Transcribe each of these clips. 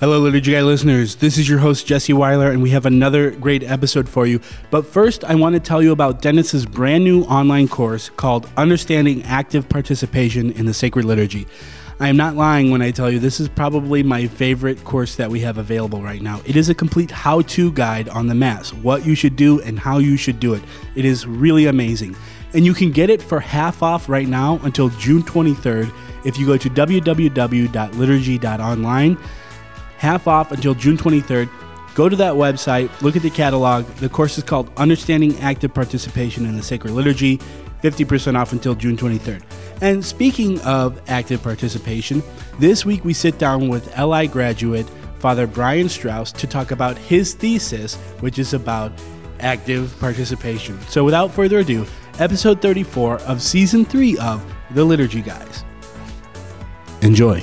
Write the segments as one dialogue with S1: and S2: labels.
S1: Hello, Liturgy Guy listeners. This is your host, Jesse Weiler, and we have another great episode for you. But first, I want to tell you about Denis's brand new online course called Understanding Active Participation in the Sacred Liturgy. I am not lying when I tell you this is probably my favorite course that we have available right now. It is a complete how to guide on the Mass, what you should do and how you should do it. It is really amazing. And you can get it for half off right now until June 23rd if you go to www.liturgy.online half off until June 23rd. Go to that website, look at the catalog. The course is called Understanding Active Participation in the Sacred Liturgy, 50% off until June 23rd. And speaking of active participation, this week we sit down with LI graduate Father Brian Straus to talk about his thesis, which is about active participation. So without further ado, episode 34 of season 3 of The Liturgy Guys. Enjoy.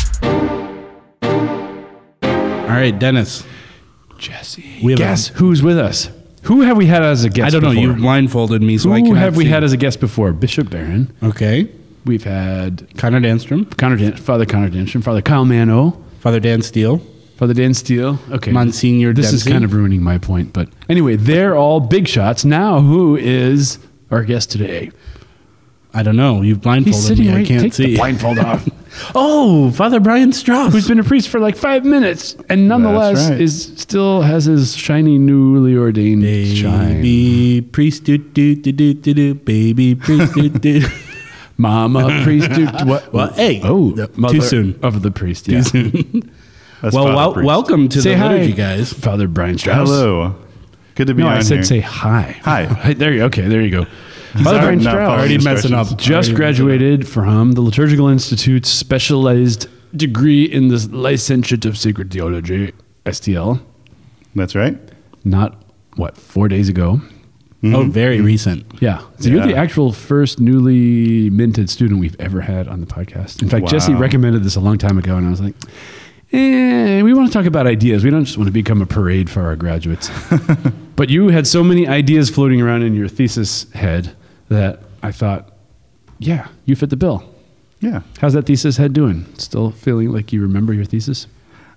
S1: All right, Denis.
S2: Jesse.
S1: We have
S2: Guess
S1: a-
S2: who's with us? Who have we had as a guest?
S1: I don't know.
S2: before?
S1: You blindfolded me, so I Who cannot
S2: have we
S1: see.
S2: had as a guest before? Bishop Barron.
S1: Okay.
S2: We've had
S1: Connor Danstrom,
S2: Connor Dan- Father Connor Danstrom, Father Kyle Mano,
S1: Father Dan Steele,
S2: Father Dan Steele. Okay,
S1: Monsignor
S2: This is
S1: Dempsey.
S2: kind of ruining my point, but anyway, they're all big shots. Now, who is our guest today?
S1: I don't know. You've blindfolded me. I can't
S2: take
S1: see.
S2: the blindfold off.
S1: Oh, Father Brian Straus.
S2: Who's been a priest for like five minutes and nonetheless
S3: right.
S2: is still has his shiny newly ordained shine.
S1: baby priest do do do do do do baby priest do do.
S2: Mama priest. dude, What?
S1: Well, hey,
S2: oh,
S1: too
S2: mother
S1: soon.
S2: of the priest. Yeah.
S3: That's
S1: well,
S3: Father
S1: wel-
S3: Priest.
S1: welcome to
S2: Say
S1: the
S2: hi,
S1: liturgy, guys.
S2: Father Brian Straus.
S3: Hello. Good to be
S2: No,
S3: on
S2: I said
S3: here.
S2: say hi.
S3: Hi.
S2: Hey, there you. Okay, there you go. Father
S3: Sorry,
S2: Brian
S3: Straus
S1: Already messing up.
S2: just
S1: Already
S2: graduated from the Liturgical Institute's specialized degree in the licentiate of sacred theology, STL.
S3: That's right.
S2: Not what four days ago.
S1: Oh, very recent.
S2: Yeah. So you're the actual first newly minted student we've ever had on the podcast. In fact, Jesse recommended this a long time ago, and I was like, eh, we want to talk about ideas. We don't just want to become a parade for our graduates. but you had so many ideas floating around in your thesis head that I thought, yeah, you fit the bill.
S3: Yeah.
S2: How's that thesis head doing? Still feeling like you remember your thesis?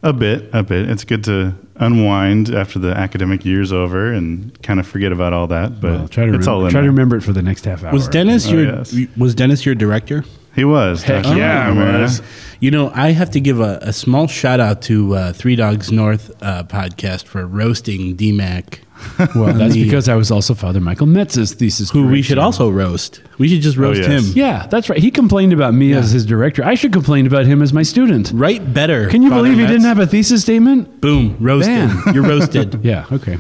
S3: A bit, a bit. It's good to unwind after the academic year's over and kind of forget about all that. But
S2: Well, try to
S3: it's all in
S2: try to remember it for the next half hour.
S1: Was Denis
S3: Oh,
S1: your
S3: yes.
S1: was Denis your director?
S3: He was.
S2: Heck
S3: definitely.
S2: yeah, I
S3: Remember
S2: was.
S1: You know, I have to give a, a small shout out to uh, Three Dogs North uh, podcast for roasting DMAC,
S2: Well, that's
S1: the-
S2: because I was also Father Michael Metz's thesis.
S1: who we should
S2: director.
S1: also roast. We should just oh, roast
S3: yes.
S1: him.
S2: Yeah, that's right. He complained about me as his director. I should complain about him as my student.
S1: Write better.
S2: Can you
S1: Father
S2: believe he
S1: Metz.
S2: didn't have a thesis statement?
S1: Boom, roasted.
S2: Man.
S1: You're roasted.
S2: Yeah, okay.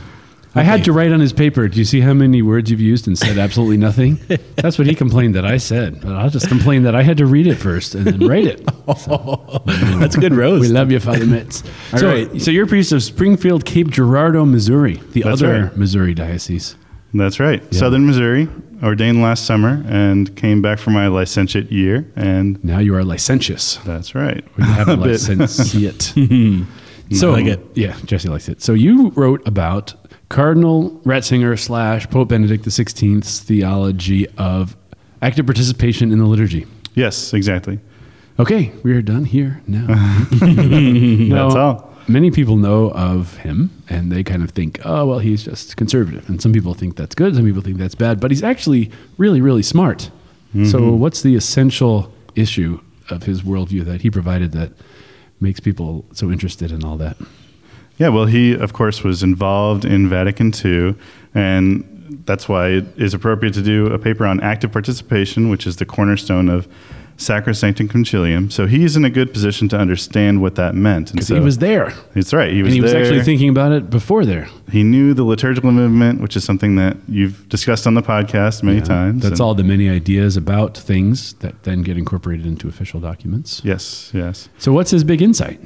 S2: I had to write on his paper. Do you see how many words you've used and said absolutely nothing? That's what he complained that I said. But I'll just complain that I had to read it first and then write it.
S1: Oh, that's a good roast.
S2: We love you, Father Metz.
S1: All
S2: so,
S1: right.
S2: so you're a priest of Springfield, Cape Girardeau, Missouri, the
S3: That's
S2: other
S3: right.
S2: Missouri diocese.
S3: That's right. Southern Missouri, ordained last summer and came back for my licentiate year. And
S2: Now you are licentious.
S3: that's right.
S2: You have a licentiate. so
S1: like it.
S2: Yeah, Jesse likes it. So you wrote about Cardinal Ratzinger slash Pope Benedict XVI's theology of active participation in the liturgy.
S3: Yes, exactly.
S2: Okay, we are done here now.
S3: That's all.
S2: Many people know of him and they kind of think, oh, well, he's just conservative. And some people think that's good, some people think that's bad, but he's actually really, really smart. So, mm-hmm. what's the essential issue of his worldview that he provided that makes people so interested in all that?
S3: Yeah, well, he, of course, was involved in Vatican II, and that's why it is appropriate to do a paper on active participation, which is the cornerstone of Sacrosanctum Concilium. So he's in a good position to understand what that meant.
S2: Because
S3: so,
S2: he was there.
S3: That's right. He was
S2: and he was
S3: there.
S2: actually thinking about it before there.
S3: He knew the liturgical movement, which is something that you've discussed on the podcast many times.
S2: That's
S3: and-
S2: all the many ideas about things that then get incorporated into official documents.
S3: Yes, yes.
S2: So, what's his big insight?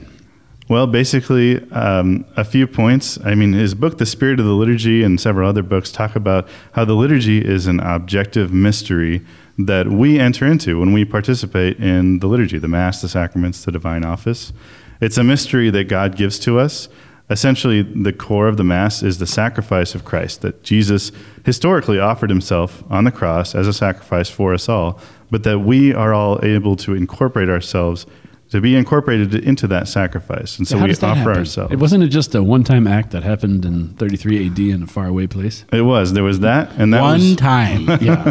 S3: Well, basically, um, a few points. I mean, his book, The Spirit of the Liturgy, and several other books talk about how the liturgy is an objective mystery that we enter into when we participate in the liturgy, the Mass, the sacraments, the divine office. It's a mystery that God gives to us. Essentially, the core of the Mass is the sacrifice of Christ, that Jesus historically offered himself on the cross as a sacrifice for us all, but that we are all able to incorporate ourselves to be incorporated into that sacrifice. And so we offer
S2: happen?
S3: ourselves.
S2: It wasn't it just a one-time act that happened in 33 AD in a faraway place.
S3: It was. There was that, and that
S1: One
S3: was,
S1: time.
S2: Yeah.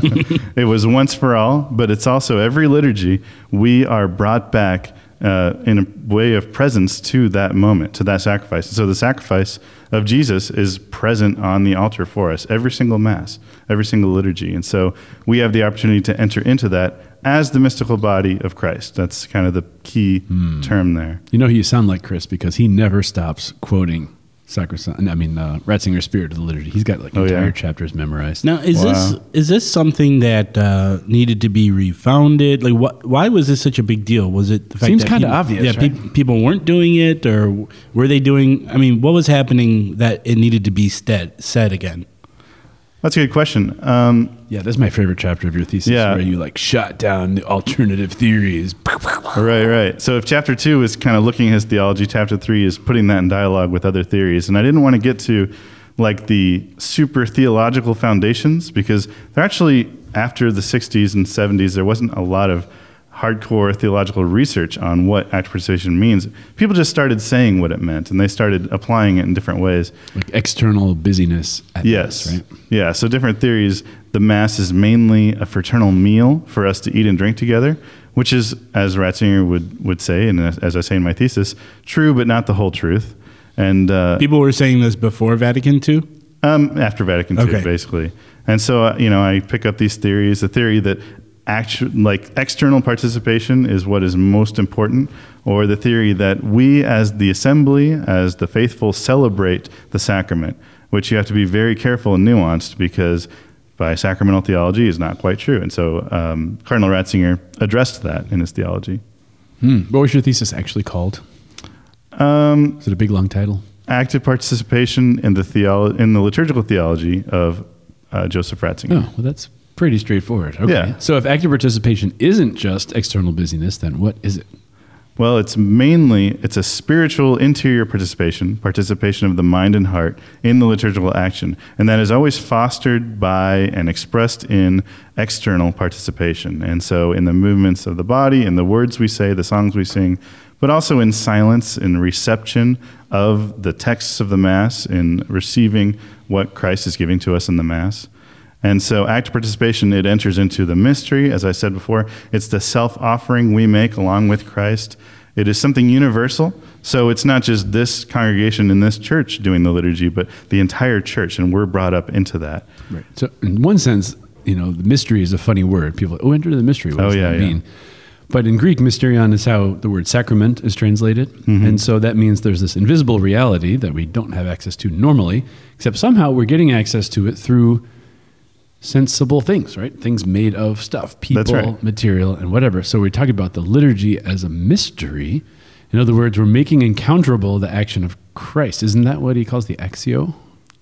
S3: it was once for all. But it's also every liturgy we are brought back uh, in a way of presence to that moment, to that sacrifice. So the sacrifice of Jesus is present on the altar for us every single mass, every single liturgy, and so we have the opportunity to enter into that as the mystical body of Christ. That's kind of the key term there.
S2: You know, who you sound like Chris because he never stops quoting Sacrosanct. I mean, uh, Ratzinger's Spirit of the Liturgy. He's got like
S3: Oh,
S2: entire
S3: yeah.
S2: chapters memorized.
S1: Now, is this is this something that uh, needed to be refounded? Like, what? Why was this such a big deal? Was it the fact
S2: Seems
S1: that
S2: kinda
S1: people-
S2: obvious,
S1: Yeah,
S2: right?
S1: peop- people weren't doing it, or were they doing? I mean, what was happening that it needed to be said said again?
S3: That's a good question. Um,
S2: yeah, that's my favorite chapter of your thesis,
S3: Yeah.
S2: where you like shot down the alternative theories.
S3: Right, right. So if chapter two is kind of looking at his theology, chapter three is putting that in dialogue with other theories. And I didn't want to get to like the super theological foundations because they're actually after the 60s and 70s, there wasn't a lot of hardcore theological research on what active participation means. People just started saying what it meant and they started applying it in different ways.
S2: like external busyness. At
S3: Yes.
S2: Mass, right?
S3: Yeah. So different theories. The Mass is mainly a fraternal meal for us to eat and drink together, which is, as Ratzinger would, would say, and as, as I say in my thesis, true, but not the whole truth. And uh,
S1: People were saying this before Vatican II.
S3: um, after Vatican II,
S1: Okay.
S3: basically. And so, uh, you know, I pick up these theories. The theory that actu- like external participation is what is most important, or the theory that we, as the assembly, as the faithful, celebrate the sacrament, which you have to be very careful and nuanced because by sacramental theology is not quite true. And so, um, Cardinal Ratzinger addressed that in his theology.
S2: Hmm. What was your thesis actually called?
S3: Um,
S2: Is it a big long title?
S3: active participation in the theolo- in the liturgical theology of uh, Joseph Ratzinger.
S2: Oh, well, that's pretty straightforward. Okay.
S3: Yeah.
S2: So if active participation isn't just external busyness, then what is it?
S3: Well, it's mainly it's a spiritual interior participation, participation of the mind and heart in the liturgical action, and that is always fostered by and expressed in external participation. And so, in the movements of the body, in the words we say, the songs we sing, but also in silence, in reception of the texts of the Mass, in receiving what Christ is giving to us in the Mass. And so, active participation, it enters into the mystery. As I said before, it's the self offering we make along with Christ. It is something universal. So, it's not just this congregation in this church doing the liturgy, but the entire church. And we're brought up into that.
S2: Right. So in one sense, you know, the mystery is a funny word. People, oh, enter the mystery. What
S3: Oh,
S2: does
S3: yeah,
S2: that
S3: yeah.
S2: mean? But in Greek, mysterion is how the word sacrament is translated.
S3: Mm-hmm.
S2: And so that means there's this invisible reality that we don't have access to normally, except somehow we're getting access to it through sensible things, right? Things made of stuff, people,
S3: right.
S2: material, and whatever. So we're talking about the liturgy as a mystery. In other words, we're making encounterable the action of Christ. Isn't that what he calls the actio?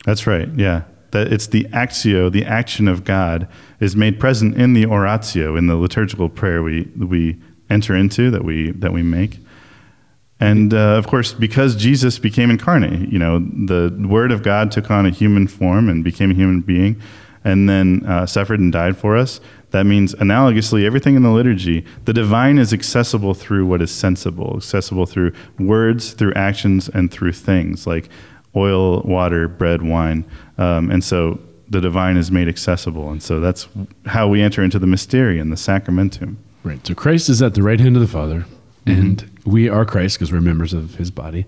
S3: That's right. Yeah. That it's the actio, the action of God, is made present in the oratio, in the liturgical prayer we we enter into, that we that we make. And uh, of course, because Jesus became incarnate, you know, the Word of God took on a human form and became a human being, and then uh, suffered and died for us. That means, analogously, everything in the liturgy, the divine is accessible through what is sensible, accessible through words, through actions, and through things like oil, water, bread, wine. Um, and so the divine is made accessible. And so that's how we enter into the mysterion, the sacramentum.
S2: Right. So Christ is at the right hand of the Father,
S3: Mm-hmm.
S2: and we are Christ because we're members of his body.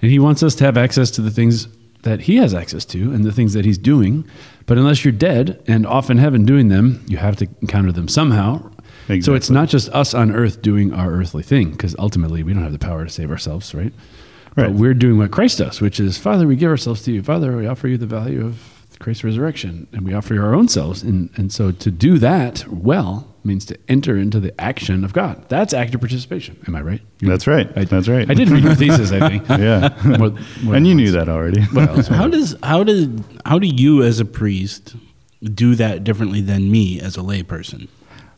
S2: And he wants us to have access to the things that he has access to and the things that he's doing. But unless you're dead and off in heaven doing them, you have to encounter them somehow. So it's not just us on earth doing our earthly thing, because ultimately we don't have the power to save ourselves, right? But
S3: Right.
S2: we're doing what Christ does, which is, Father, we give ourselves to you. Father, we offer you the value of Christ's resurrection, and we offer you our own selves. And, and so to do that well means to enter into the action of God. That's active participation. Am I right? You-
S3: That's right.
S2: I,
S3: That's right.
S2: I did read your thesis, I think.
S3: Yeah.
S2: More- more
S3: and you
S2: than
S3: knew that already.
S2: Well,
S1: How does how does how do you as a priest do that differently than me as a layperson?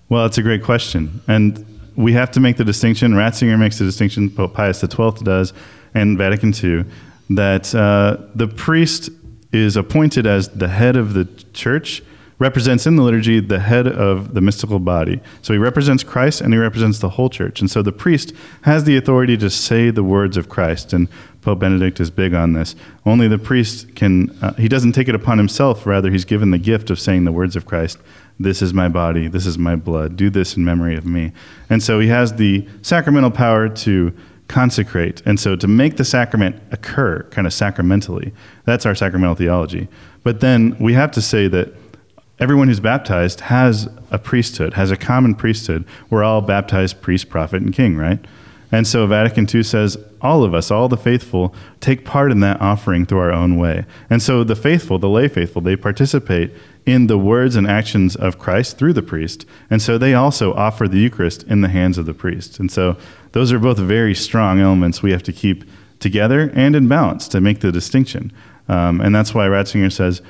S3: Well, it's a great question. And we have to make the distinction. Ratzinger makes the distinction, Pope Pius XII does, and Vatican II, that uh, the priest is appointed as the head of the church, represents in the liturgy the head of the mystical body. So he represents Christ and he represents the whole church. And so the priest has the authority to say the words of Christ. And Pope Benedict is big on this. Only the priest can, uh, he doesn't take it upon himself, rather, he's given the gift of saying the words of Christ. This is my body, this is my blood, do this in memory of me. And so he has the sacramental power to consecrate. And so to make the sacrament occur kind of sacramentally, that's our sacramental theology. But then we have to say that everyone who's baptized has a priesthood, has a common priesthood. We're all baptized priest, prophet, and king, right? And so Vatican II says all of us, all the faithful, take part in that offering through our own way. And so the faithful, the lay faithful, they participate in the words and actions of Christ through the priest. And so they also offer the Eucharist in the hands of the priest. And so those are both very strong elements we have to keep together and in balance to make the distinction. Um, and that's why Ratzinger says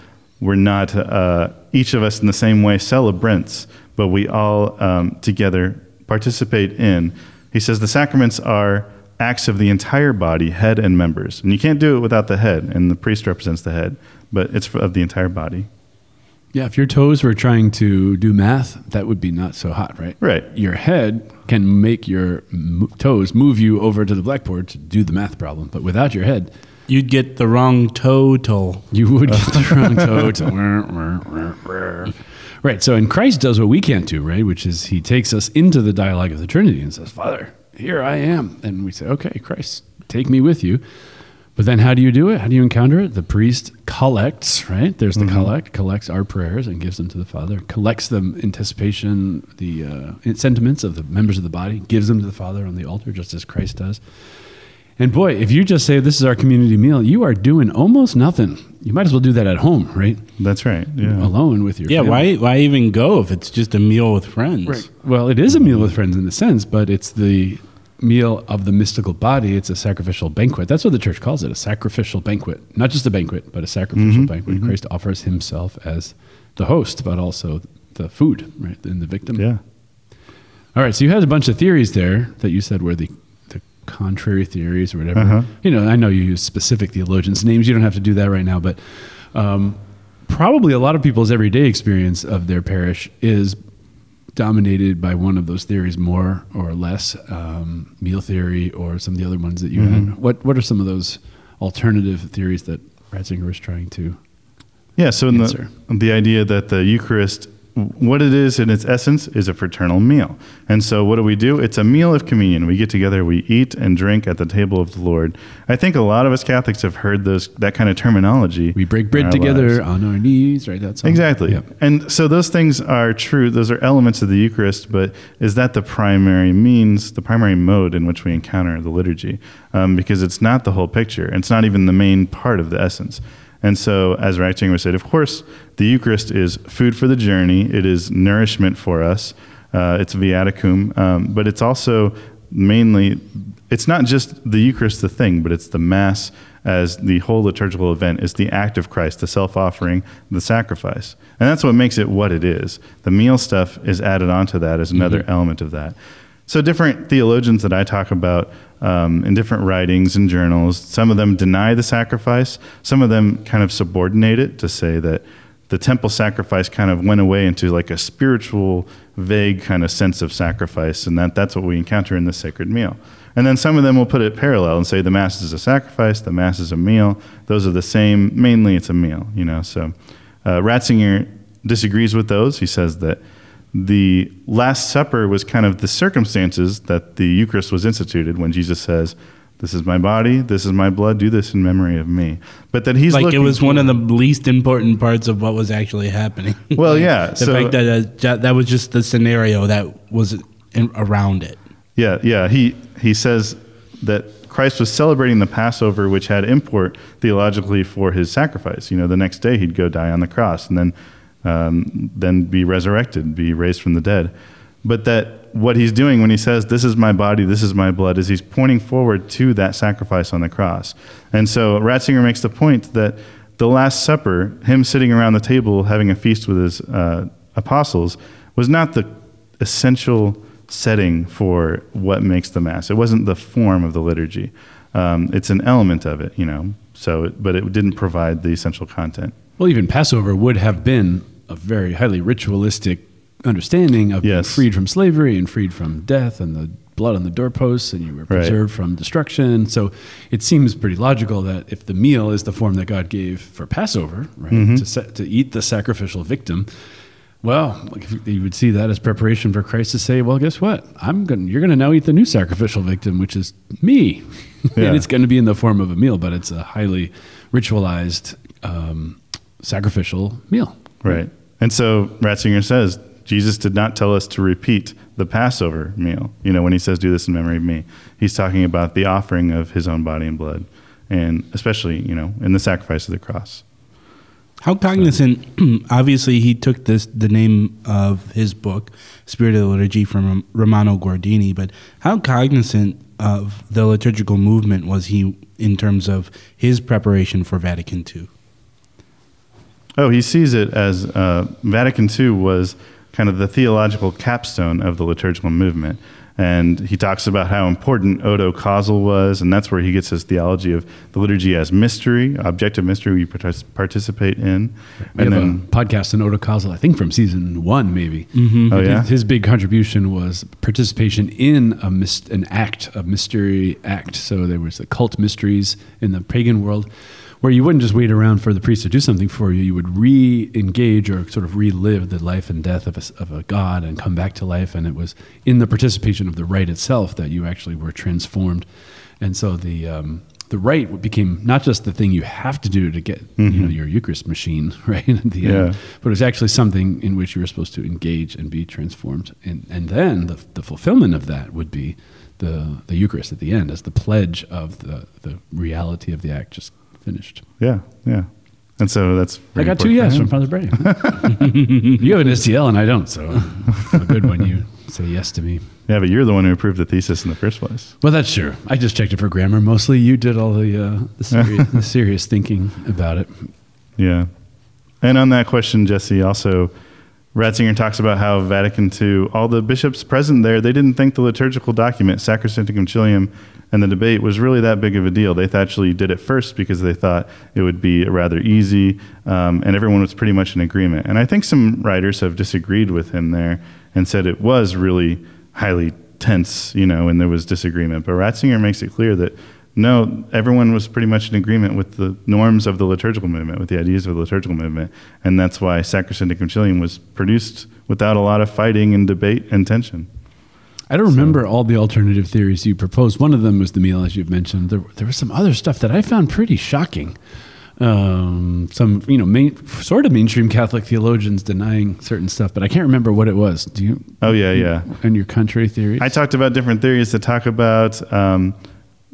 S3: we're not uh, each of us in the same way celebrants, but we all um, together participate in. He says the sacraments are acts of the entire body, head and members. And you can't do it without the head, and the priest represents the head, but it's of the entire body.
S2: Yeah, if your toes were trying to do math, that would be not so hot, right?
S3: Right.
S2: Your head can make your toes move you over to the blackboard to do the math problem, but without your head,
S1: You'd get the wrong total.
S2: you would get the wrong total. To right. So, and Christ does what we can't do, right? Which is he takes us into the dialogue of the Trinity and says, "Father, here I am," and we say, "Okay, Christ, take me with you." But then, how do you do it? How do you encounter it? The priest collects, right? There's the collect, collects our prayers and gives them to the Father. Collects them anticipation, the uh, sentiments of the members of the body, gives them to the Father on the altar, just as Christ does. And boy, if you just say this is our community meal, you are doing almost nothing. You might as well do that at home, right?
S3: That's right. Yeah.
S2: Alone with your
S1: Yeah,
S2: family.
S1: why why even go if it's just a meal with friends?
S2: Well, it is a meal with friends in a sense, but it's the meal of the mystical body. It's a sacrificial banquet. That's what the church calls it a sacrificial banquet. Not just a banquet, but a sacrificial mm-hmm. banquet. Mm-hmm. Christ offers himself as the host, but also the food, right? And the victim.
S3: Yeah.
S2: All right. So you had a bunch of theories there that you said were the, the contrary theories or whatever.
S3: Uh-huh.
S2: You know, I know you use specific theologians' names. You don't have to do that right now, but um, probably a lot of people's everyday experience of their parish is dominated by one of those theories more or less, um, meal theory or some of the other ones that you had. What What are some of those alternative theories that Ratzinger was trying to?
S3: Yeah, so in
S2: answer.
S3: the, the idea that the Eucharist, what it is in its essence, is a fraternal meal. And so what do we do? It's a meal of communion. We get together, we eat and drink at the table of the Lord. I think a lot of us Catholics have heard those that kind of terminology.
S2: We break bread together
S3: lives.
S2: on our knees, right? That's
S3: Exactly.
S2: Yep.
S3: And so those things are true. Those are elements of the Eucharist, but is that the primary means, the primary mode in which we encounter the liturgy? Um, because it's not the whole picture. It's not even the main part of the essence. And so, as Ratzinger said, of course, the Eucharist is food for the journey. It is nourishment for us. Uh, it's viaticum, um, but it's also mainly. It's not just the Eucharist, the thing, but it's the Mass as the whole liturgical event is the act of Christ, the self-offering, the sacrifice, and that's what makes it what it is. The meal stuff is added onto that as another element of that. So different theologians that I talk about um, in different writings and journals, some of them deny the sacrifice. Some of them kind of subordinate it to say that the temple sacrifice kind of went away into like a spiritual, vague kind of sense of sacrifice, and that that's what we encounter in the sacred meal. And then some of them will put it parallel and say the mass is a sacrifice, the mass is a meal. Those are the same. Mainly, it's a meal. You know. So uh, Ratzinger disagrees with those. He says that the Last Supper was kind of the circumstances that the Eucharist was instituted when Jesus says, "This is my body, this is my blood. Do this in memory of me." But that he's
S1: Like it was one of the least important parts of what was actually happening.
S3: Well, yeah,
S1: the
S3: so-
S1: fact that uh, that that was just the scenario that was in, around it.
S3: Yeah, yeah. He he says that Christ was celebrating the Passover, which had import theologically for his sacrifice. You know, the next day he'd go die on the cross and then um, then be resurrected, be raised from the dead. But that what he's doing when he says, This is my body, this is my blood, is he's pointing forward to that sacrifice on the cross. And so Ratzinger makes the point that the Last Supper, him sitting around the table having a feast with his uh, apostles, was not the essential setting for what makes the Mass. It wasn't the form of the liturgy. Um, it's an element of it, you know. So, it, but it didn't provide the essential content.
S2: Well, even Passover would have been a very highly ritualistic understanding of being
S3: Yes.
S2: freed from slavery and freed from death and the blood on the doorposts and you were preserved from destruction. So it seems pretty logical that if the meal is the form that God gave for Passover, right,
S3: Mm-hmm.
S2: to, sa- to eat the sacrificial victim, well, like, you would see that as preparation for Christ to say, "Well, guess what? I'm going. You're going to now eat the new sacrificial victim, which is me,
S3: Yeah.
S2: and it's going to be in the form of a meal, but it's a highly ritualized um, sacrificial meal."
S3: Right. And so Ratzinger says Jesus did not tell us to repeat the Passover meal. You know, when he says, do this in memory of me, he's talking about the offering of his own body and blood, and especially, you know, in the sacrifice of the cross.
S1: How cognizant? obviously, he took this the name of his book, Spirit of the Liturgy, from Romano Guardini. But how cognizant of the liturgical movement was he in terms of his preparation for Vatican II?
S3: Oh, he sees it as uh, Vatican II was kind of the theological capstone of the liturgical movement. And he talks about how important Odo Casel was, and that's where he gets his theology of the liturgy as mystery, objective mystery we participate in.
S2: We
S3: and
S2: have
S3: then,
S2: a podcast on Odo Casel, I think from season one, maybe. Mm-hmm.
S3: Oh,
S2: His-
S3: yeah?
S2: His, big contribution was participation in a mys- an act, a mystery act. So there was the cult mysteries in the pagan world, where you wouldn't just wait around for the priest to do something for you. You would re-engage or sort of relive the life and death of a, of a god and come back to life. And it was in the participation of the rite itself that you actually were transformed. And so the um, the rite became not just the thing you have to do to get you know your Eucharist machine right at the end, but it was actually something in which you were supposed to engage and be transformed. And and then the, the fulfillment of that would be the the Eucharist at the end as the pledge of the the reality of the act just finished.
S3: yeah, yeah. And so that's.
S2: I got two yes from. Father Brady. you have an STL and I don't, so I feel good when you say yes to me.
S3: Yeah, but you're the one who approved the thesis in the first place.
S2: Well, that's true. I just checked it for grammar. Mostly, you did all the uh, the, serious, the serious thinking about it.
S3: Yeah. And on that question, Jesse, also, Ratzinger talks about how Vatican II, all the bishops present there, they didn't think the liturgical document, Sacrosanctum Concilium, and the debate was really that big of a deal. They actually did it first because they thought it would be rather easy, um, and everyone was pretty much in agreement. And I think some writers have disagreed with him there and said it was really highly tense, you know, and there was disagreement. But Ratzinger makes it clear that no, everyone was pretty much in agreement with the norms of the liturgical movement, with the ideas of the liturgical movement, and that's why Sacrosanctum Concilium was produced without a lot of fighting and debate and tension.
S2: I don't remember all the alternative theories you proposed. One of them was the meal, as you've mentioned. There, there was some other stuff that I found pretty shocking. Um, some, you know, main, sort of mainstream Catholic theologians denying certain stuff, but I can't remember what it was. Do you?
S3: Oh yeah, yeah.
S2: And your contrary theories?
S3: I talked about different theories that talk about um,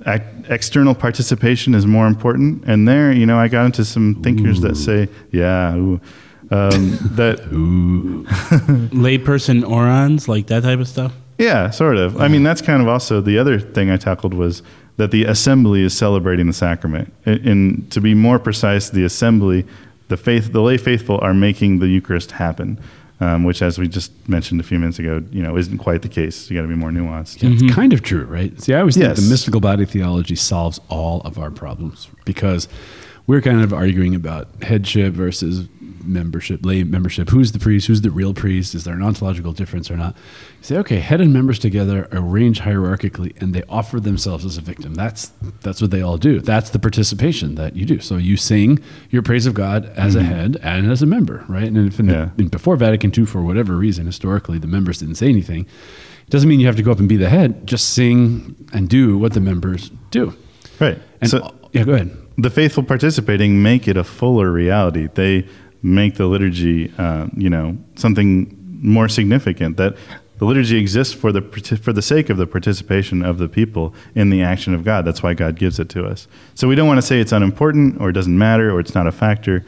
S3: external participation is more important, and there, you know, I got into some thinkers that say, yeah, ooh, um, that
S1: Layperson orans, like that type of stuff?
S3: Yeah, sort of. I mean, that's kind of also the other thing I tackled was that the assembly is celebrating the sacrament. And, and to be more precise, the assembly, the faith, the lay faithful are making the Eucharist happen, um, which, as we just mentioned a few minutes ago, you know, isn't quite the case. You got to be more nuanced.
S2: Yeah, it's kind of true, right? See, I always think the mystical body theology solves all of our problems because we're kind of arguing about headship versus membership, lay membership. Who's the priest? Who's the real priest? Is there an ontological difference or not? You say, okay, head and members together arrange hierarchically, and they offer themselves as a victim. That's that's what they all do. That's the participation that you do. So you sing your praise of God as a mm-hmm. head and as a member, right? And if in the,
S3: Yeah.
S2: in- before Vatican II, for whatever reason, historically, the members didn't say anything. It doesn't mean you have to go up and be the head. Just sing and do what the members do.
S3: Right.
S2: And
S3: so
S2: yeah, go ahead.
S3: The faithful participating make it a fuller reality. They make the liturgy, uh, you know, something more significant. That The liturgy exists for the for the sake of the participation of the people in the action of God. That's why God gives it to us. So we don't want to say it's unimportant or it doesn't matter or it's not a factor,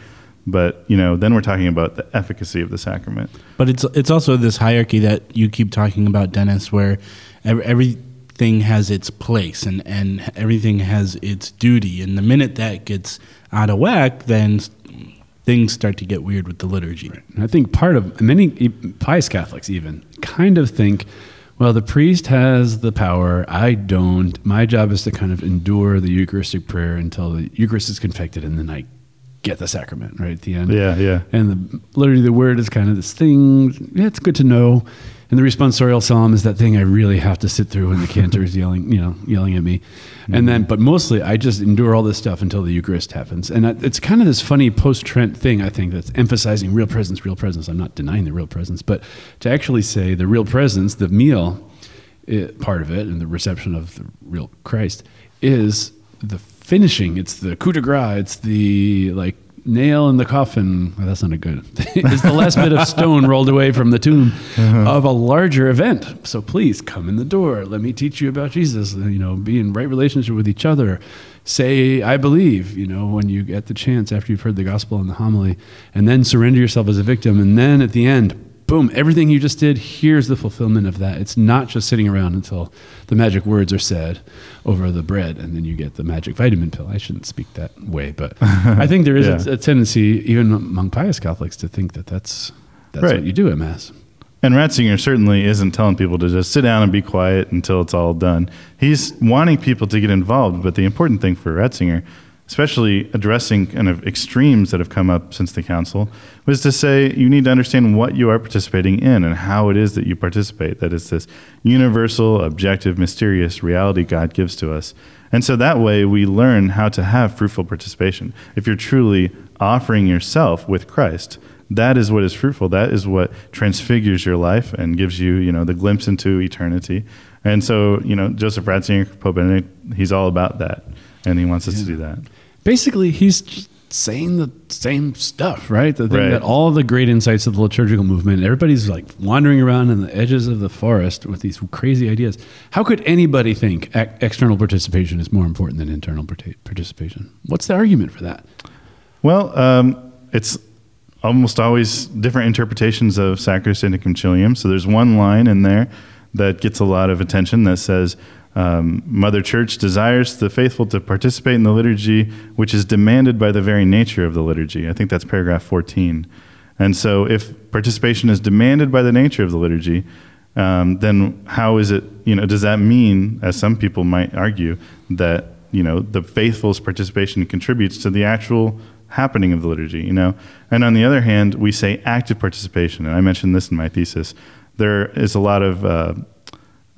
S3: but you know, then we're talking about the efficacy of the sacrament.
S1: But it's it's also this hierarchy that you keep talking about, Denis, where ev- everything has its place and, and everything has its duty. And the minute that gets out of whack, then things start to get weird with the liturgy.
S2: And I think part of many pious Catholics even kind of think, well, the priest has the power. I don't. My job is to kind of endure the Eucharistic prayer until the Eucharist is confected, and then I get the sacrament right at the end.
S3: Yeah, yeah.
S2: And the liturgy of the word is kind of this thing. Yeah, it's good to know. And the responsorial psalm is that thing I really have to sit through when the cantor is yelling, you know, yelling at me. And then, but mostly I just endure all this stuff until the Eucharist happens. And it's kind of this funny post Trent thing, I think, that's emphasizing real presence, real presence. I'm not denying the real presence, but to actually say the real presence, the meal it, part of it, and the reception of the real Christ is the finishing. It's the coup de grace. It's the like nail in the coffin. Well, that's not a good. it's the last bit of stone rolled away from the tomb uh-huh. of a larger event. So please come in the door. Let me teach you about Jesus. You know, be in right relationship with each other. Say, I believe, you know, when you get the chance after you've heard the gospel and the homily, and then surrender yourself as a victim. And then at the end, boom, everything you just did, here's the fulfillment of that. It's not just sitting around until the magic words are said over the bread and then you get the magic vitamin pill. I shouldn't speak that way, but I think there is
S3: Yeah.
S2: a, a tendency, even among pious Catholics, to think that that's, that's
S3: Right.
S2: what you do at Mass.
S3: And Ratzinger certainly isn't telling people to just sit down and be quiet until it's all done. He's wanting people to get involved, but the important thing for Ratzinger, especially addressing kind of extremes that have come up since the council, was to say you need to understand what you are participating in and how it is that you participate. That is this universal, objective, mysterious reality God gives to us. And so that way we learn how to have fruitful participation. If you're truly offering yourself with Christ, that is what is fruitful. That is what transfigures your life and gives you, you know, the glimpse into eternity. And so, you know, Joseph Ratzinger, Pope Benedict, he's all about that, and he wants us to do that.
S2: Basically, he's saying the same stuff, right? The thing
S3: Right.
S2: that all the great insights of the liturgical movement, everybody's like wandering around in the edges of the forest with these crazy ideas. How could anybody think external participation is more important than internal participation? What's the argument for that?
S3: Well, um, it's almost always different interpretations of Sacrosanctum Concilium. So there's one line in there that gets a lot of attention that says, um, Mother Church desires the faithful to participate in the liturgy, which is demanded by the very nature of the liturgy. I think that's paragraph 14. And so, if participation is demanded by the nature of the liturgy, um, then how is it, you know, does that mean, as some people might argue, that, you know, the faithful's participation contributes to the actual happening of the liturgy, you know? And on the other hand, we say active participation. And I mentioned this in my thesis. There is a lot of uh,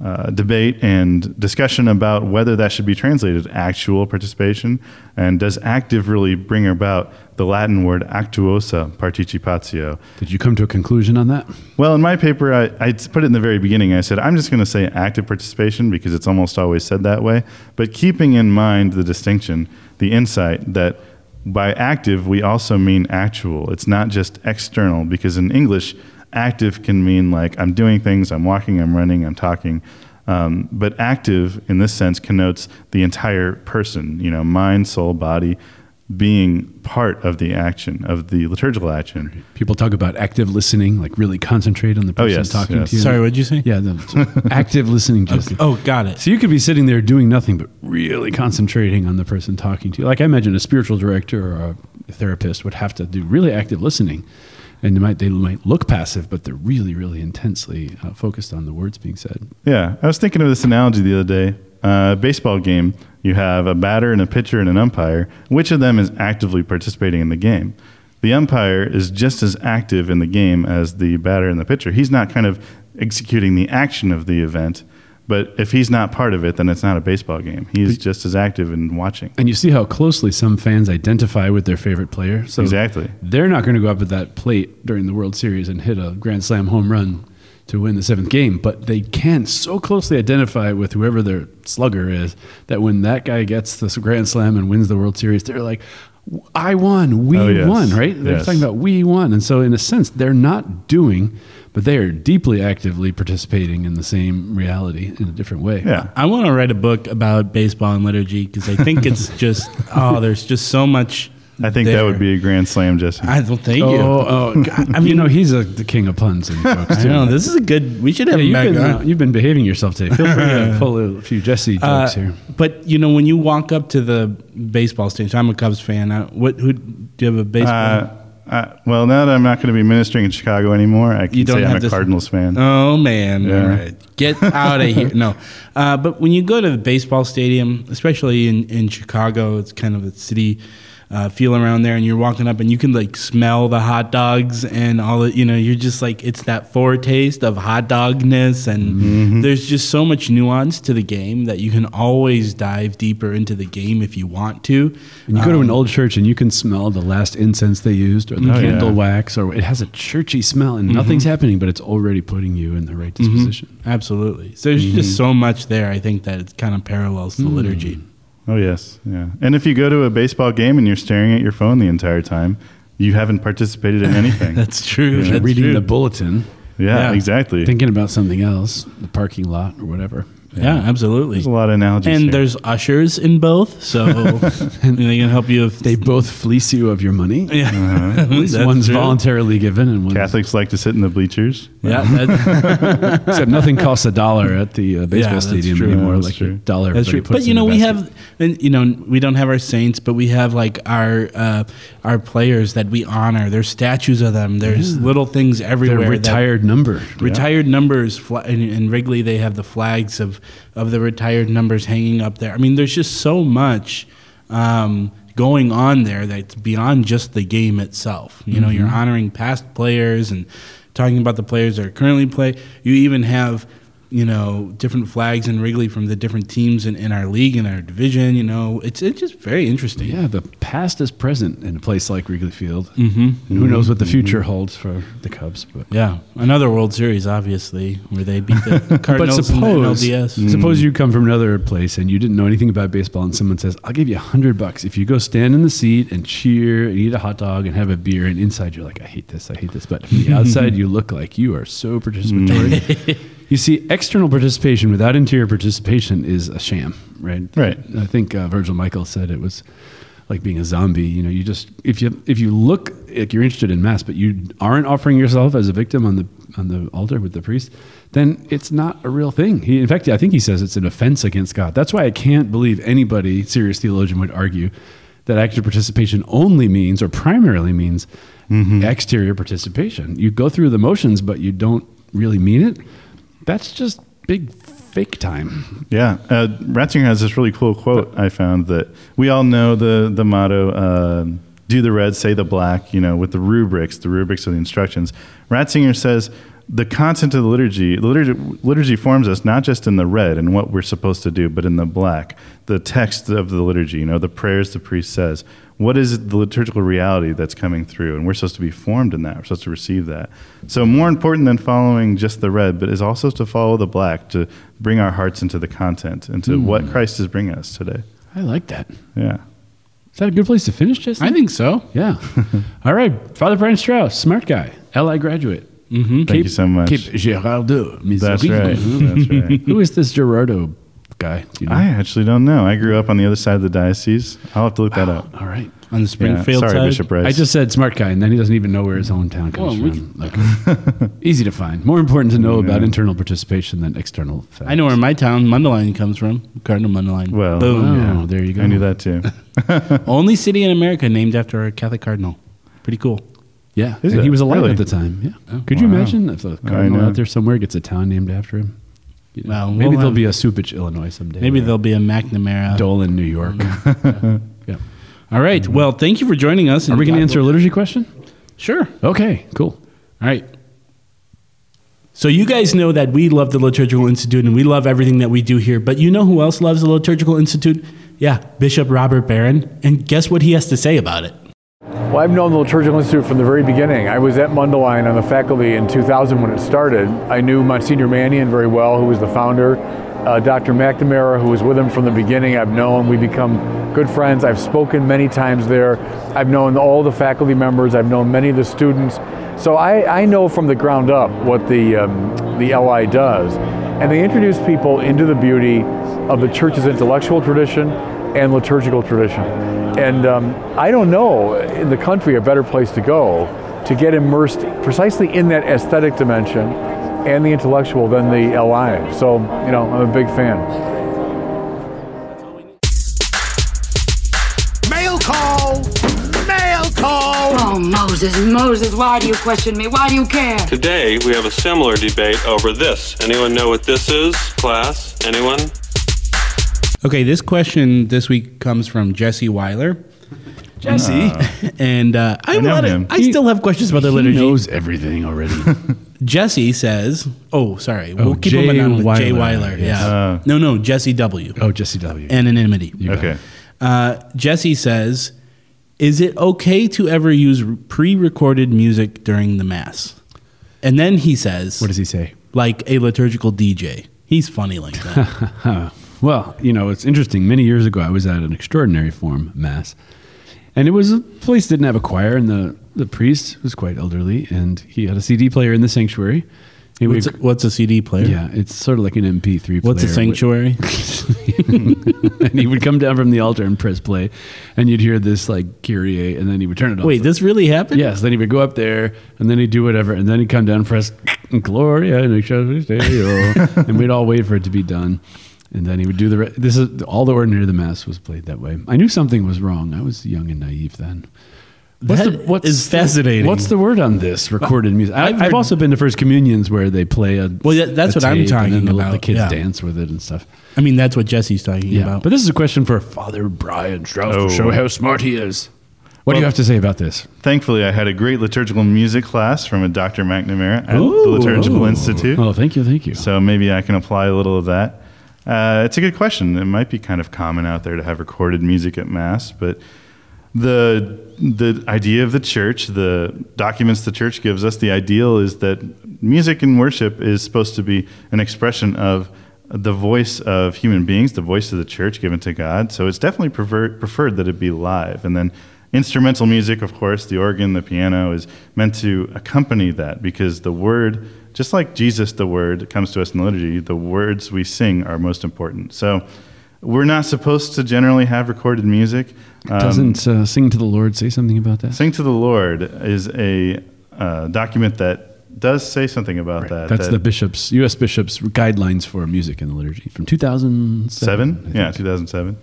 S3: uh, debate and discussion about whether that should be translated actual participation and does active really bring about the Latin word actuosa participatio.
S2: Did you come to a conclusion on that?
S3: Well, in my paper, I, I put it in the very beginning. I said, I'm just going to say active participation because it's almost always said that way. But keeping in mind the distinction, the insight that by active, we also mean actual. It's not just external because in English, active can mean like I'm doing things, I'm walking, I'm running, I'm talking. Um, but active in this sense connotes the entire person, you know, mind, soul, body, being part of the action, of the liturgical action.
S2: People talk about active listening, like really concentrate on the
S3: Oh,
S2: person
S3: yes,
S2: talking
S3: yes.
S2: to you.
S1: Sorry, what did you say?
S2: Yeah, the, active listening. Just
S1: Oh, got it.
S2: So you could be sitting there doing nothing but really concentrating on the person talking to you. Like I imagine a spiritual director or a therapist would have to do really active listening, and they might they might look passive, but they're really really intensely uh, focused on the words being said.
S3: Yeah, I was thinking of this analogy the other day. Uh, baseball game, you have a batter and a pitcher and an umpire. Which of them is actively participating in the game? The umpire is just as active in the game as the batter and the pitcher. He's not kind of executing the action of the event, but if he's not part of it, then it's not a baseball game. He's just as active in watching.
S2: And you see how closely some fans identify with their favorite player. So
S3: Exactly.
S2: they're not going to go up at that plate during the World Series and hit a grand slam home run to win the seventh game, but they can so closely identify with whoever their slugger is that when that guy gets this grand slam and wins the World Series, they're like, I won, we
S3: Oh, yes.
S2: won, right? They're
S3: Yes.
S2: talking about we won. And so, in a sense, they're not doing but they are deeply actively participating in the same reality in a different way.
S3: Yeah.
S1: I want to write a book about baseball and liturgy because I think it's just oh, there's just so much.
S3: I think that would be a grand slam, Jesse.
S1: I don't thank
S2: Oh,
S1: you.
S2: oh, God. I mean, you know, he's a, the king of puns and jokes
S1: I know this is a good. We should have
S2: Yeah, you've been, uh, you've been behaving yourself today. Feel free to pull a few Jesse
S1: Uh,
S2: jokes here.
S1: But you know, when you walk up to the baseball stage, I'm a Cubs fan. Uh, what? Who do you have a baseball?
S3: Uh, uh, well, now that I'm not going to be ministering in Chicago anymore, I can
S1: You don't
S3: say I'm a Cardinals fan.
S1: Oh man!
S3: Yeah.
S1: All right, get out of here. No, uh, but when you go to the baseball stadium, especially in in Chicago, it's kind of a city. Uh, feel around there, and you're walking up, and you can like smell the hot dogs and all the, you know, you're just like it's that foretaste of hot dogness, and mm-hmm. there's just so much nuance to the game that you can always dive deeper into the game if you want to.
S2: And you go to an um, old church and you can smell the last incense they used or the
S3: Oh,
S2: candle
S3: yeah.
S2: wax or it has a churchy smell and mm-hmm. nothing's happening, but it's already putting you in the right mm-hmm. disposition.
S1: Absolutely. So there's just so much there. I think that it kind of parallels the mm. liturgy.
S3: Oh yes, yeah. And if you go to a baseball game and you're staring at your phone the entire time, you haven't participated in anything.
S1: That's true.
S2: You're
S1: That's
S2: reading
S1: true.
S2: the bulletin,
S3: yeah,
S1: yeah.
S3: exactly.
S2: thinking about something else, the parking lot or whatever.
S1: Yeah, absolutely.
S3: There's a lot of analogies.
S1: and
S3: here.
S1: there's ushers in both, so they can help you. If
S2: They both fleece you of your money.
S1: yeah,
S2: At least
S1: That's
S2: one's
S1: true.
S2: voluntarily given and one's
S3: Catholics like to sit in the bleachers.
S1: Yeah, that,
S2: Except nothing costs a dollar at the uh, baseball
S1: that's
S2: stadium
S1: true.
S2: anymore.
S3: That's
S2: like
S3: true.
S2: a dollar.
S1: that's true.
S2: puts
S1: But you know, we
S2: basket.
S1: have, and, you know, we don't have our saints, but we have like our uh, our players that we honor. There's statues of them. There's little things
S2: They're
S1: everywhere. that-
S2: retired number.
S1: retired numbers fla- in, in Wrigley they have the flags of of the retired numbers hanging up there. I mean, there's just so much um, going on there that's beyond just the game itself. You know, you're honoring past players and talking about the players that are currently play. You even have you know different flags in Wrigley from the different teams in, in our league and our division. You know, it's it's just very interesting.
S2: Yeah, the past is present in a place like Wrigley Field. Mm-hmm. And who mm-hmm. knows what the mm-hmm. future holds for the Cubs. But,
S1: Yeah, another World Series, obviously, where they beat the
S2: but
S1: Cardinals in the
S2: suppose,
S1: NLDS. Mm.
S2: suppose you come from another place and you didn't know anything about baseball and someone says, I'll give you a hundred bucks if you go stand in the seat and cheer and eat a hot dog and have a beer and inside you're like, I hate this, I hate this. But from the outside you look like you are so participatory. you see, external participation without interior participation is a sham, right?
S3: Right.
S2: I think uh, Virgil Michel said it was like being a zombie. You know, you just if you if you look like you're interested in mass, but you aren't offering yourself as a victim on the on the altar with the priest, then it's not a real thing. He, in fact, I think he says it's an offense against God. That's why I can't believe anybody, serious theologian, would argue that active participation only means or primarily means exterior participation. You go through the motions, but you don't really mean it. That's just big fake time.
S3: Yeah, uh, Ratzinger has this really cool quote I found that we all know the the motto uh, "Do the red, say the black." You know, with the rubrics, the rubrics of the instructions. Ratzinger says the content of the liturgy, the liturgy, liturgy forms us not just in the red and what we're supposed to do, but in the black, the text of the liturgy. You know, the prayers the priest says. What is the liturgical reality that's coming through? And we're supposed to be formed in that. We're supposed to receive that. So, more important than following just the red, but is also to follow the black, to bring our hearts into the content, into hmm. what Christ is bringing us today.
S2: I like that.
S3: Yeah.
S2: Is that a good place to finish, Jesse?
S1: I think so.
S2: Yeah. All right. Father Brian Straus, smart guy, LI graduate. Mm-hmm.
S3: Thank you so much.
S2: Cape Girardeau, Missouri.
S3: That's right. That's right.
S2: Who is this Gerardo guy? You know?
S3: I actually don't know. I grew up on the other side of the diocese. I'll have to look that up.
S2: All right.
S1: On the
S3: Yeah.
S1: Springfield
S3: Sorry,
S1: side.
S3: Bishop Rice.
S2: I just said smart guy, and then he doesn't even know where his hometown comes
S1: Well, we
S2: from. Like, easy to find. More important to know about internal participation than external facts.
S1: I know where my town, Mundelein, comes from. Cardinal Mundelein.
S3: Well,
S1: Boom.
S2: Oh, there you go.
S3: I knew that too.
S1: Only city in America named after a Catholic cardinal. Pretty cool.
S2: Yeah,
S3: Is
S2: and
S3: it?
S2: he was alive
S3: Really?
S2: at the time. Yeah. Oh, Could you
S3: Wow.
S2: imagine if a cardinal
S3: know.
S2: out there somewhere gets a town named after him? You know,
S1: Well,
S2: maybe
S1: we'll
S2: there'll
S1: have-
S2: be a Cupich, Illinois someday.
S1: Maybe
S2: or
S1: there'll be a McNamara.
S2: Dolan, New York. Mm-hmm. yeah.
S1: All right. Well, thank you for joining us.
S2: Are we going to answer a liturgy question?
S1: Sure.
S2: Okay, cool.
S1: All right. So you guys know that we love the Liturgical Institute and we love everything that we do here. But you know who else loves the Liturgical Institute? Yeah, Bishop Robert Barron. And guess what he has to say about it?
S4: Well, I've known the Liturgical Institute from the very beginning. I was at Mundelein on the faculty in 2000 when it started. I knew Monsignor Mannion very well, who was the founder. Uh, Dr. McNamara, who was with him from the beginning, I've known. We've become good friends. I've spoken many times there. I've known all the faculty members. I've known many of the students. So I, I know from the ground up what the, um, the LI does. And they introduce people into the beauty of the church's intellectual tradition and liturgical tradition. And um, I don't know in the country a better place to go to get immersed precisely in that aesthetic dimension and the intellectual than the LI. So, you know, I'm a big fan.
S5: Mail call! Mail call!
S6: Oh, Moses, Moses, why do you question me? Why do you care?
S7: Today, we have a similar debate over this. Anyone know what this is, class? Anyone?
S1: Okay, this question this week comes from Jesse Weiler.
S2: Jesse.
S1: And uh, I,
S3: I know
S1: wanna-
S3: him.
S1: I still have questions about the
S2: he
S1: liturgy.
S2: knows everything already.
S1: Jesse says, "Oh, sorry, we'll keep
S2: Jay
S1: him anonymous. Jay
S2: Weiler,
S1: Weiler,
S2: yes.
S1: yeah.
S3: Uh.
S1: no, no, Jesse W.
S2: oh, Jesse W.
S1: Anonymity.
S2: You got
S3: Okay.
S1: Uh, Jesse says, "Is it okay to ever use pre-recorded music during the mass?" And then he says,
S2: What does he say?
S1: Like a liturgical DJ. He's funny like that.
S2: Well, you know, it's interesting. Many years ago, I was at an extraordinary form mass, and it was a place that didn't have a choir, and the the priest was quite elderly, and he had a CD player in the sanctuary. He would-
S1: what's, a, what's a CD player?
S2: yeah, it's sort of like an MP3 player.
S1: What's a sanctuary?
S2: and he would come down from the altar and press play, and you'd hear this like Kyrie, and then he would turn it off.
S1: Wait, this really happened?
S2: Yes, then he would go up there, and then he'd do whatever, and then he'd come down and press Gloria and and we'd all wait for it to be done, and then he would do the. Re- this is all the ordinary of the mass was played that way. I knew something was wrong. I was young and naive then.
S1: That is fascinating.
S2: What's the word on this recorded music? I,
S1: I've
S2: I've,
S1: heard-
S2: also been to first communions where they play a.
S1: Well, yeah, that's
S2: a
S1: what I'm
S2: tape, and
S1: talking
S2: then
S1: about,
S2: The kids
S1: yeah.
S2: dance with it and stuff.
S1: I mean, that's what Jesse's talking
S2: Yeah,
S1: about.
S2: but this is a question for Father Brian Straus
S3: Oh.
S2: to show oh. how smart he is. What do you have to say about this?
S3: Thankfully, I had a great liturgical music class from a Dr. McNamara at
S1: Ooh.
S3: the Liturgical oh. Institute.
S2: Oh, thank you, thank you.
S3: So maybe I can apply a little of that. Uh, it's a good question. It might be kind of common out there to have recorded music at Mass, but the the idea of the church, the documents the church gives us, the ideal is that music and worship is supposed to be an expression of the voice of human beings, the voice of the church given to God. So it's definitely prefer- preferred that it be live. And then instrumental music, of course, the organ, the piano, is meant to accompany that because the word, just like Jesus, the word comes to us in the liturgy, the words we sing are most important. So we're not supposed to generally have recorded music. Um,
S2: Doesn't uh, Sing to the Lord say something about that?
S3: Sing to the Lord is a uh, document that does say something about that.
S2: That's
S3: that
S2: the bishops, U.S. bishops' guidelines for music in the liturgy from 2007.
S3: seven, yeah, 2007.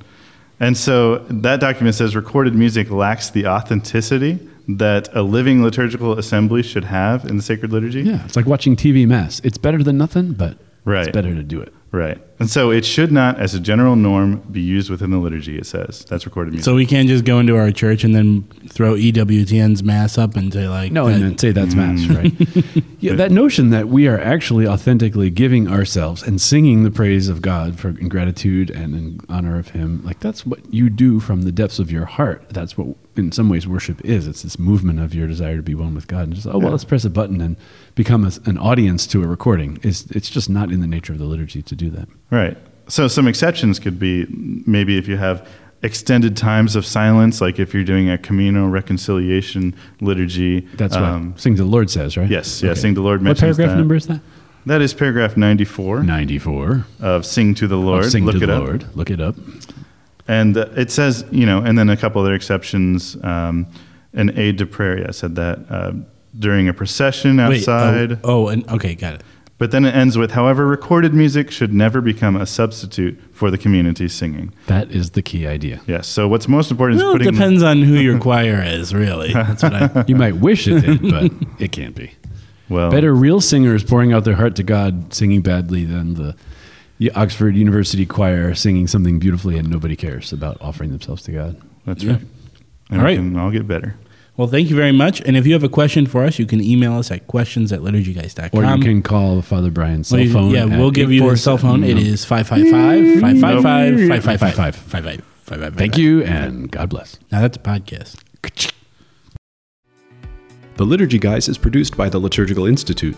S3: And so that document says recorded music lacks the authenticity that a living liturgical assembly should have in the sacred liturgy.
S2: Yeah, it's like watching TV mass. It's better than nothing, but
S3: Right.
S2: it's better to do it.
S3: Right. And so it should not, as a general norm, be used within the liturgy, it says. That's recorded music.
S1: so we can't just go into our church and then throw EWTN's mass up and say like,
S2: No,
S1: that-
S2: and then say that's mass,
S3: Mm.
S2: right? yeah, that notion that we are actually authentically giving ourselves and singing the praise of God for in gratitude and in honor of Him, like that's what you do from the depths of your heart. That's what, in some ways, worship is. It's this movement of your desire to be one with God, and just oh well, let's press a button and become a, an audience to a recording. It's it's just not in the nature of the liturgy to do that.
S3: Right. So some exceptions could be maybe if you have extended times of silence, like if you're doing a communal reconciliation liturgy.
S2: That's what
S3: um,
S2: Sing to the Lord says, right?
S3: Yes, yeah, Sing the Lord
S2: What paragraph
S3: that.
S2: number is that?
S3: That is paragraph 94
S2: Ninety-four.
S3: of Sing to the Lord.
S2: Sing
S3: Look
S2: to the
S3: up.
S2: Lord. Look it up.
S3: And it says, you know, and then a couple other exceptions. Um, an aid to prayer, yeah, said that uh, during a procession
S1: Wait,
S3: outside.
S1: oh, oh, and okay, got it.
S3: But then it ends with, however, recorded music should never become a substitute for the community singing.
S2: That is the key idea.
S3: Yes. So what's most important
S1: Well,
S3: is
S1: it
S3: putting.
S1: depends on who your choir is, really. That's what I.
S2: You might wish it did, but it can't be.
S3: Well,
S2: Better real singers pouring out their heart to God singing badly than the The oxford University choir singing something beautifully and nobody cares about offering themselves to God.
S3: That's
S1: Yeah.
S3: right. And
S1: All
S3: we
S1: right.
S3: can all get better.
S1: Well, thank you very much. And if you have a question for us, you can email us at questions at liturgyguys.com.
S2: Or you can call Father Brian's cell
S1: Well, you-
S2: phone.
S1: Yeah, we'll give you the cell phone. It
S2: 847
S1: 555 555 555
S2: 555.
S1: 555.
S2: Thank you and God bless.
S1: Now that's a podcast.
S8: The Liturgy Guys is produced by the Liturgical Institute.